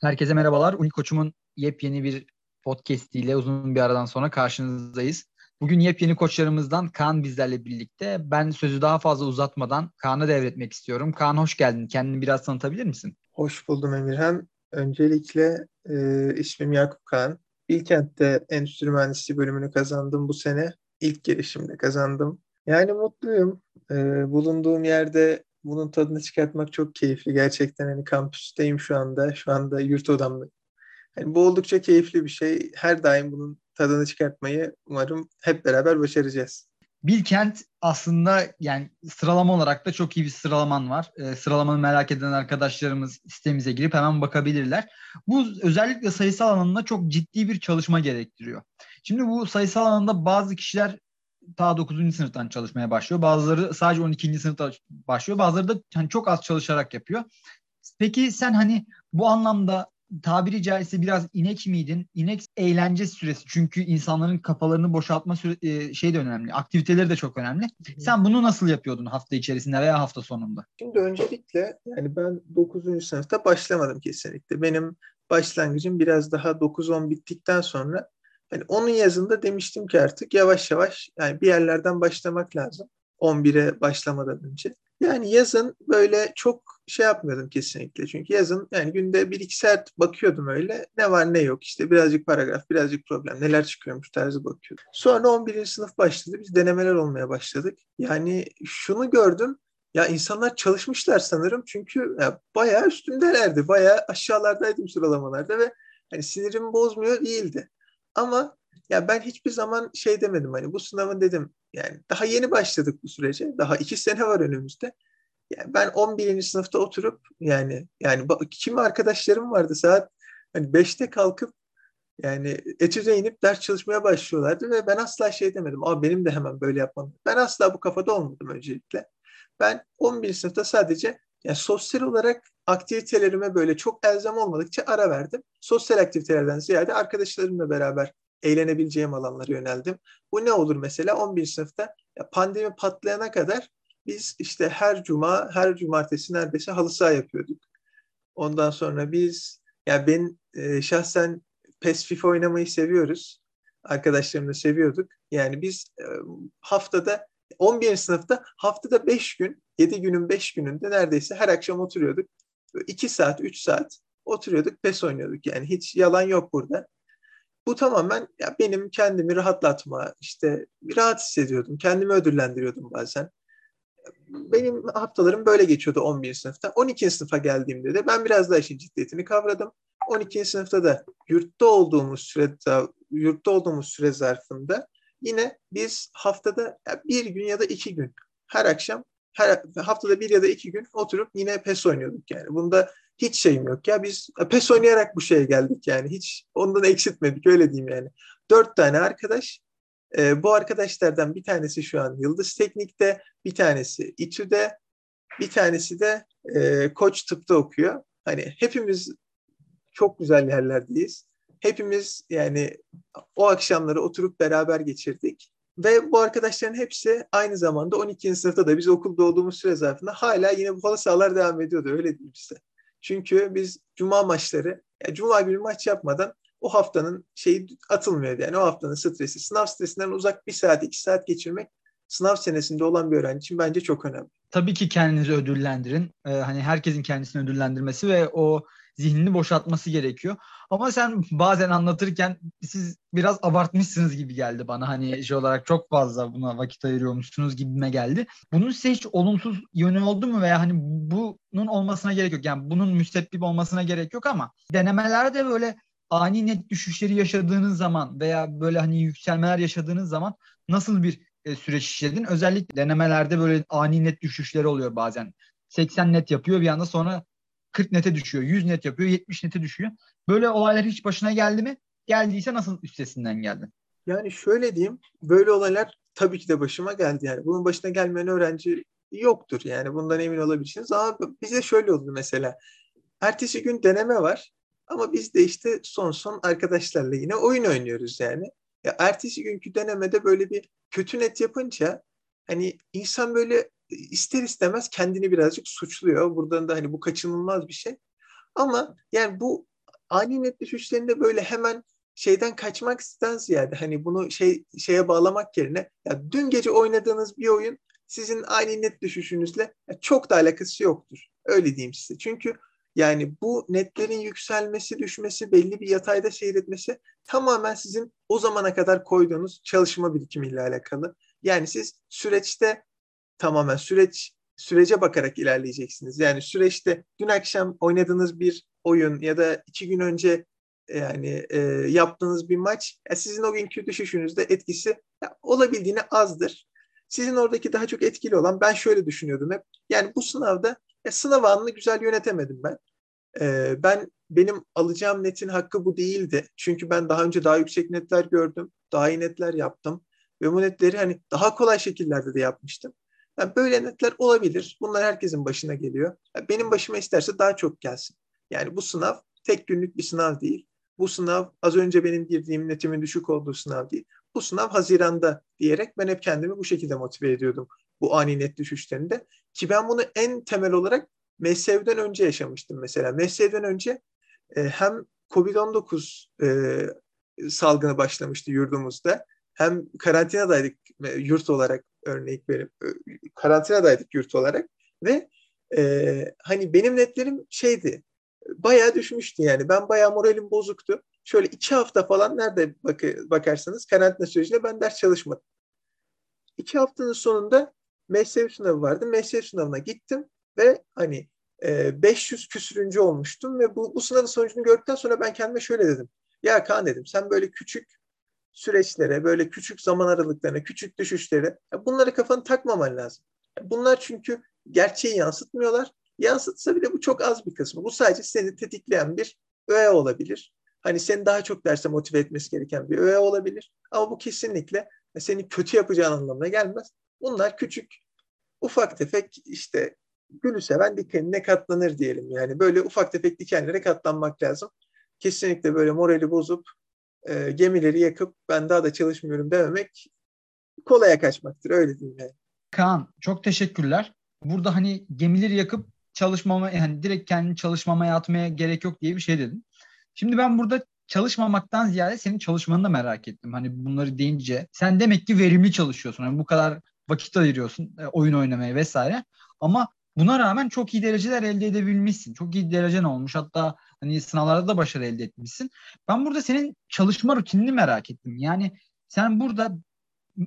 Herkese merhabalar. Unikoç'umun yepyeni bir podcast ile uzun bir aradan sonra karşınızdayız. Bugün yepyeni koçlarımızdan Kaan bizlerle birlikte. Ben sözü daha fazla uzatmadan Kaan'a devretmek istiyorum. Kaan hoş geldin. Kendini biraz tanıtabilir misin? Hoş buldum Emirhan. Öncelikle e, ismim Yakup Kaan. Bilkent'te Endüstri Mühendisliği bölümünü kazandım bu sene. İlk girişimde kazandım. Yani mutluyum. E, bulunduğum yerde bunun tadını çıkartmak çok keyifli. Gerçekten hani kampüsteyim şu anda. Şu anda yurt odamda. Yani bu oldukça keyifli bir şey. Her daim bunun tadını çıkartmayı umarım hep beraber başaracağız. Bilkent aslında yani sıralama olarak da çok iyi bir sıralaman var. E, sıralamanı merak eden arkadaşlarımız sitemize girip hemen bakabilirler. Bu özellikle sayısal alanında çok ciddi bir çalışma gerektiriyor. Şimdi bu sayısal alanında bazı kişiler ta 9. sınıftan çalışmaya başlıyor. Bazıları sadece 12. sınıfta başlıyor. Bazıları da hani çok az çalışarak yapıyor. Peki sen hani bu anlamda tabiri caizse biraz inek miydin? İnek eğlence süresi. Çünkü insanların kafalarını boşaltma süre, e, şey de önemli. Aktiviteleri de çok önemli. Sen bunu nasıl yapıyordun hafta içerisinde veya hafta sonunda? Şimdi öncelikle yani ben 9. sınıfta başlamadım kesinlikle. Benim başlangıcım biraz daha 9-10 bittikten sonra yani onun yazında demiştim ki artık yavaş yavaş yani bir yerlerden başlamak lazım. 11'e başlamadan önce. Yani yazın böyle çok şey yapmıyordum kesinlikle. Çünkü yazın yani günde bir iki saat bakıyordum öyle. Ne var ne yok işte birazcık paragraf, birazcık problem, neler çıkıyormuş tarzı bakıyordum. Sonra 11. sınıf başladı. Biz denemeler olmaya başladık. Yani şunu gördüm. Ya insanlar çalışmışlar sanırım çünkü ya bayağı üstündelerdi. Bayağı aşağılardaydım sıralamalarda ve hani sinirimi bozmuyor değildi. Ama ya ben hiçbir zaman şey demedim hani bu sınavın dedim yani daha yeni başladık bu sürece. Daha iki sene var önümüzde. Yani ben 11. sınıfta oturup yani yani kim arkadaşlarım vardı saat hani 5'te kalkıp yani etüde inip ders çalışmaya başlıyorlardı ve ben asla şey demedim. Aa benim de hemen böyle yapmam. Ben asla bu kafada olmadım öncelikle. Ben 11. sınıfta sadece yani sosyal olarak aktivitelerime böyle çok elzem olmadıkça ara verdim. Sosyal aktivitelerden ziyade arkadaşlarımla beraber eğlenebileceğim alanlara yöneldim. Bu ne olur mesela 11 sınıfta pandemi patlayana kadar biz işte her cuma, her cumartesi neredeyse halı saha yapıyorduk. Ondan sonra biz ya ben e, şahsen PES FIFA oynamayı seviyoruz. Arkadaşlarımla seviyorduk. Yani biz e, haftada 11. sınıfta haftada 5 gün, 7 günün 5 gününde neredeyse her akşam oturuyorduk. 2 saat, 3 saat oturuyorduk, PES oynuyorduk. Yani hiç yalan yok burada. Bu tamamen ya benim kendimi rahatlatma, işte rahat hissediyordum. Kendimi ödüllendiriyordum bazen. Benim haftalarım böyle geçiyordu 11. sınıfta. 12. sınıfa geldiğimde de ben biraz daha işin ciddiyetini kavradım. 12. sınıfta da yurtta olduğumuz sürede yurtta olduğumuz süre zarfında yine biz haftada bir gün ya da iki gün her akşam her haftada bir ya da iki gün oturup yine PES oynuyorduk yani. Bunda hiç şeyim yok ya biz PES oynayarak bu şeye geldik yani hiç ondan eksiltmedik öyle diyeyim yani. Dört tane arkadaş e, bu arkadaşlardan bir tanesi şu an Yıldız Teknik'te bir tanesi İTÜ'de bir tanesi de e, Koç Tıp'ta okuyor. Hani hepimiz çok güzel yerlerdeyiz. Hepimiz yani o akşamları oturup beraber geçirdik. Ve bu arkadaşların hepsi aynı zamanda 12. sınıfta da biz okulda olduğumuz süre zarfında hala yine bu halı sahalar devam ediyordu öyle diyeyim size. Çünkü biz cuma maçları, yani cuma günü maç yapmadan o haftanın şeyi atılmıyor yani o haftanın stresi. Sınav stresinden uzak bir saat, iki saat geçirmek sınav senesinde olan bir öğrenci için bence çok önemli. Tabii ki kendinizi ödüllendirin. Ee, hani herkesin kendisini ödüllendirmesi ve o zihnini boşaltması gerekiyor. Ama sen bazen anlatırken siz biraz abartmışsınız gibi geldi bana. Hani şey olarak çok fazla buna vakit ayırıyormuşsunuz gibime geldi. Bunun size hiç olumsuz yönü oldu mu veya hani bunun olmasına gerek yok. Yani bunun müstebbip olmasına gerek yok ama denemelerde böyle ani net düşüşleri yaşadığınız zaman veya böyle hani yükselmeler yaşadığınız zaman nasıl bir e, süreç işledin? Özellikle denemelerde böyle ani net düşüşleri oluyor bazen. 80 net yapıyor bir anda sonra 40 nete düşüyor, 100 net yapıyor, 70 nete düşüyor. Böyle olaylar hiç başına geldi mi? Geldiyse nasıl üstesinden geldin? Yani şöyle diyeyim, böyle olaylar tabii ki de başıma geldi yani. Bunun başına gelmeyen öğrenci yoktur yani bundan emin olabilirsiniz. Ama bize şöyle oldu mesela. Ertesi gün deneme var ama biz de işte son son arkadaşlarla yine oyun oynuyoruz yani. Ya ertesi günkü denemede böyle bir kötü net yapınca hani insan böyle ister istemez kendini birazcık suçluyor. Buradan da hani bu kaçınılmaz bir şey. Ama yani bu ani net düşüşlerinde böyle hemen şeyden kaçmaktan ziyade hani bunu şey şeye bağlamak yerine ya dün gece oynadığınız bir oyun sizin ani net düşüşünüzle çok da alakası yoktur. Öyle diyeyim size. Çünkü yani bu netlerin yükselmesi, düşmesi, belli bir yatayda seyretmesi tamamen sizin o zamana kadar koyduğunuz çalışma birikimiyle alakalı. Yani siz süreçte tamamen süreç sürece bakarak ilerleyeceksiniz. Yani süreçte dün akşam oynadığınız bir oyun ya da iki gün önce yani e, yaptığınız bir maç yani sizin o günkü düşüşünüzde etkisi ya, olabildiğine azdır. Sizin oradaki daha çok etkili olan ben şöyle düşünüyordum hep. Yani bu sınavda ya, sınav anını güzel yönetemedim ben. E, ben benim alacağım netin hakkı bu değildi. Çünkü ben daha önce daha yüksek netler gördüm. Daha iyi netler yaptım. Ve bu netleri hani daha kolay şekillerde de yapmıştım. Yani böyle netler olabilir. Bunlar herkesin başına geliyor. Yani benim başıma isterse daha çok gelsin. Yani bu sınav tek günlük bir sınav değil. Bu sınav az önce benim girdiğim netimin düşük olduğu sınav değil. Bu sınav Haziran'da diyerek ben hep kendimi bu şekilde motive ediyordum. Bu ani net düşüşlerinde. Ki ben bunu en temel olarak MESSEV'den önce yaşamıştım mesela. MESSEV'den önce e, hem COVID-19 e, salgını başlamıştı yurdumuzda. Hem karantinadaydık e, yurt olarak örnek verip karantinadaydık yurt olarak ve e, hani benim netlerim şeydi bayağı düşmüştü yani. Ben bayağı moralim bozuktu. Şöyle iki hafta falan nerede bak bakarsanız karantina sürecinde ben ders çalışmadım. İki haftanın sonunda mesleği sınavı vardı. Mesleği sınavına gittim ve hani e, 500 küsürüncü olmuştum ve bu, bu sınavın sonucunu gördükten sonra ben kendime şöyle dedim. Ya Kaan dedim sen böyle küçük süreçlere, böyle küçük zaman aralıklarına, küçük düşüşlere bunları kafanı takmaman lazım. Bunlar çünkü gerçeği yansıtmıyorlar Yansıtsa bile bu çok az bir kısmı. Bu sadece seni tetikleyen bir öğe olabilir. Hani seni daha çok derse motive etmesi gereken bir öğe olabilir. Ama bu kesinlikle seni kötü yapacağın anlamına gelmez. Bunlar küçük, ufak tefek işte gülü seven dikenine katlanır diyelim. Yani böyle ufak tefek dikenlere katlanmak lazım. Kesinlikle böyle morali bozup e, gemileri yakıp ben daha da çalışmıyorum dememek kolaya kaçmaktır öyle diyeyim yani. Kaan çok teşekkürler. Burada hani gemileri yakıp çalışmama yani direkt kendi çalışmamaya atmaya gerek yok diye bir şey dedin. Şimdi ben burada çalışmamaktan ziyade senin çalışmanı da merak ettim. Hani bunları deyince sen demek ki verimli çalışıyorsun. Hani bu kadar vakit ayırıyorsun e, oyun oynamaya vesaire. Ama buna rağmen çok iyi dereceler elde edebilmişsin. Çok iyi derecen olmuş. Hatta hani sınavlarda da başarı elde etmişsin. Ben burada senin çalışma rutinini merak ettim. Yani sen burada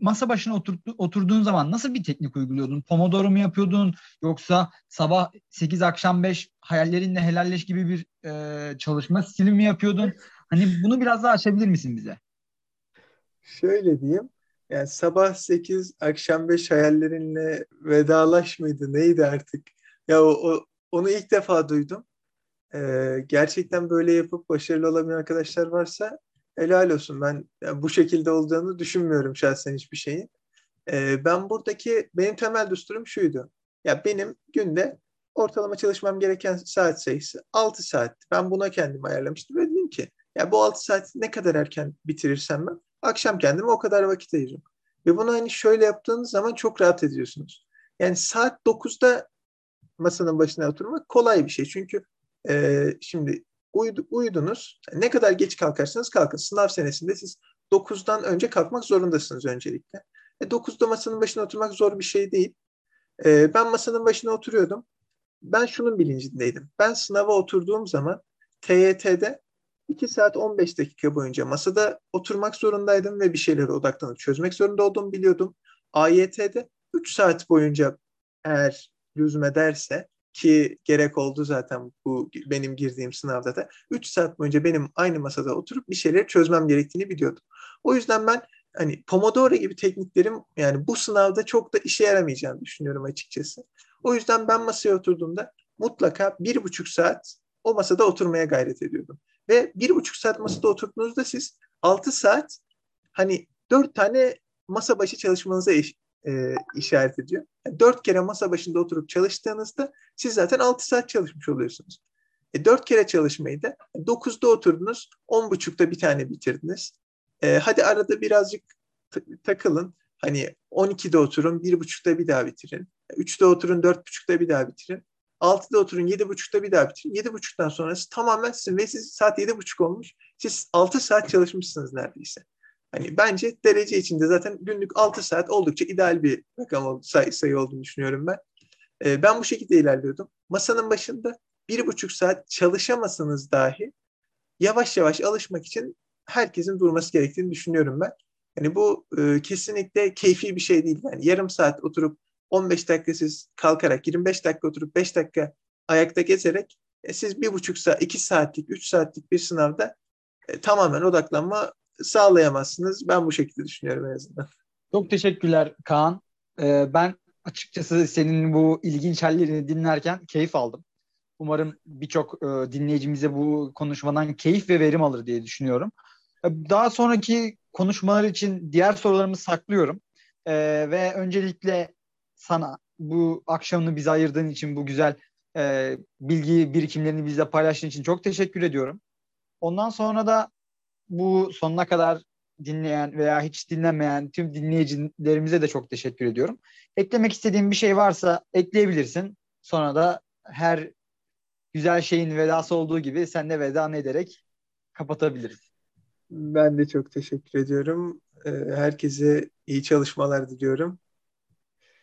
masa başına oturdu, oturduğun zaman nasıl bir teknik uyguluyordun? Pomodoro mu yapıyordun yoksa sabah 8 akşam 5 hayallerinle helalleş gibi bir e, çalışma stili mi yapıyordun? Hani bunu biraz daha açabilir misin bize? Şöyle diyeyim. Yani sabah 8 akşam 5 hayallerinle vedalaş mıydı neydi artık? Ya o, o onu ilk defa duydum. Ee, gerçekten böyle yapıp başarılı olamayan arkadaşlar varsa helal olsun. Ben yani bu şekilde olduğunu düşünmüyorum şahsen hiçbir şeyin. Ee, ben buradaki benim temel düsturum şuydu. Ya benim günde ortalama çalışmam gereken saat sayısı 6 saat. Ben buna kendimi ayarlamıştım ve dedim ki ya bu 6 saati ne kadar erken bitirirsem ben akşam kendime o kadar vakit ayırırım. Ve bunu hani şöyle yaptığınız zaman çok rahat ediyorsunuz. Yani saat 9'da masanın başına oturmak kolay bir şey. Çünkü e, şimdi uydu, uyudunuz. Ne kadar geç kalkarsanız kalkın. Sınav senesinde siz 9'dan önce kalkmak zorundasınız öncelikle. E, 9'da masanın başına oturmak zor bir şey değil. E, ben masanın başına oturuyordum. Ben şunun bilincindeydim. Ben sınava oturduğum zaman TYT'de 2 saat 15 dakika boyunca masada oturmak zorundaydım ve bir şeylere odaklanıp çözmek zorunda olduğumu biliyordum. AYT'de 3 saat boyunca eğer lüzum ederse ki gerek oldu zaten bu benim girdiğim sınavda da 3 saat boyunca benim aynı masada oturup bir şeyleri çözmem gerektiğini biliyordum. O yüzden ben hani Pomodoro gibi tekniklerim yani bu sınavda çok da işe yaramayacağını düşünüyorum açıkçası. O yüzden ben masaya oturduğumda mutlaka bir buçuk saat o masada oturmaya gayret ediyordum. Ve bir buçuk saat masada oturduğunuzda siz altı saat hani dört tane masa başı çalışmanıza eş, e, işaret ediyor. Yani dört kere masa başında oturup çalıştığınızda siz zaten altı saat çalışmış oluyorsunuz. E, kere çalışmayı da dokuzda oturdunuz, on buçukta bir tane bitirdiniz. E, hadi arada birazcık takılın. Hani 12'de oturun, bir buçukta bir daha bitirin. Üçte oturun, dört buçukta bir daha bitirin. 6'da oturun 7.30'da bir daha bitirin. 7.30'dan sonrası tamamen sizin ve siz saat 7.30 olmuş. Siz 6 saat çalışmışsınız neredeyse. Hani bence derece içinde zaten günlük 6 saat oldukça ideal bir rakam sayı, sayı olduğunu düşünüyorum ben. Ee, ben bu şekilde ilerliyordum. Masanın başında bir buçuk saat çalışamasanız dahi yavaş yavaş alışmak için herkesin durması gerektiğini düşünüyorum ben. Yani bu e, kesinlikle keyfi bir şey değil. Yani yarım saat oturup 15 dakika siz kalkarak 25 dakika oturup 5 dakika ayakta gezerek e, siz bir buçuk saat, iki saatlik, üç saatlik bir sınavda e, tamamen odaklanma sağlayamazsınız. Ben bu şekilde düşünüyorum en azından. Çok teşekkürler Kaan. Ee, ben açıkçası senin bu ilginç hallerini dinlerken keyif aldım. Umarım birçok e, dinleyicimize bu konuşmadan keyif ve verim alır diye düşünüyorum. E, daha sonraki konuşmalar için diğer sorularımı saklıyorum. E, ve öncelikle sana bu akşamını bize ayırdığın için bu güzel e, bilgi birikimlerini bizle paylaştığın için çok teşekkür ediyorum. Ondan sonra da bu sonuna kadar dinleyen veya hiç dinlemeyen tüm dinleyicilerimize de çok teşekkür ediyorum. Eklemek istediğin bir şey varsa ekleyebilirsin. Sonra da her güzel şeyin vedası olduğu gibi sen de veda ederek kapatabiliriz. Ben de çok teşekkür ediyorum. Ee, herkese iyi çalışmalar diliyorum.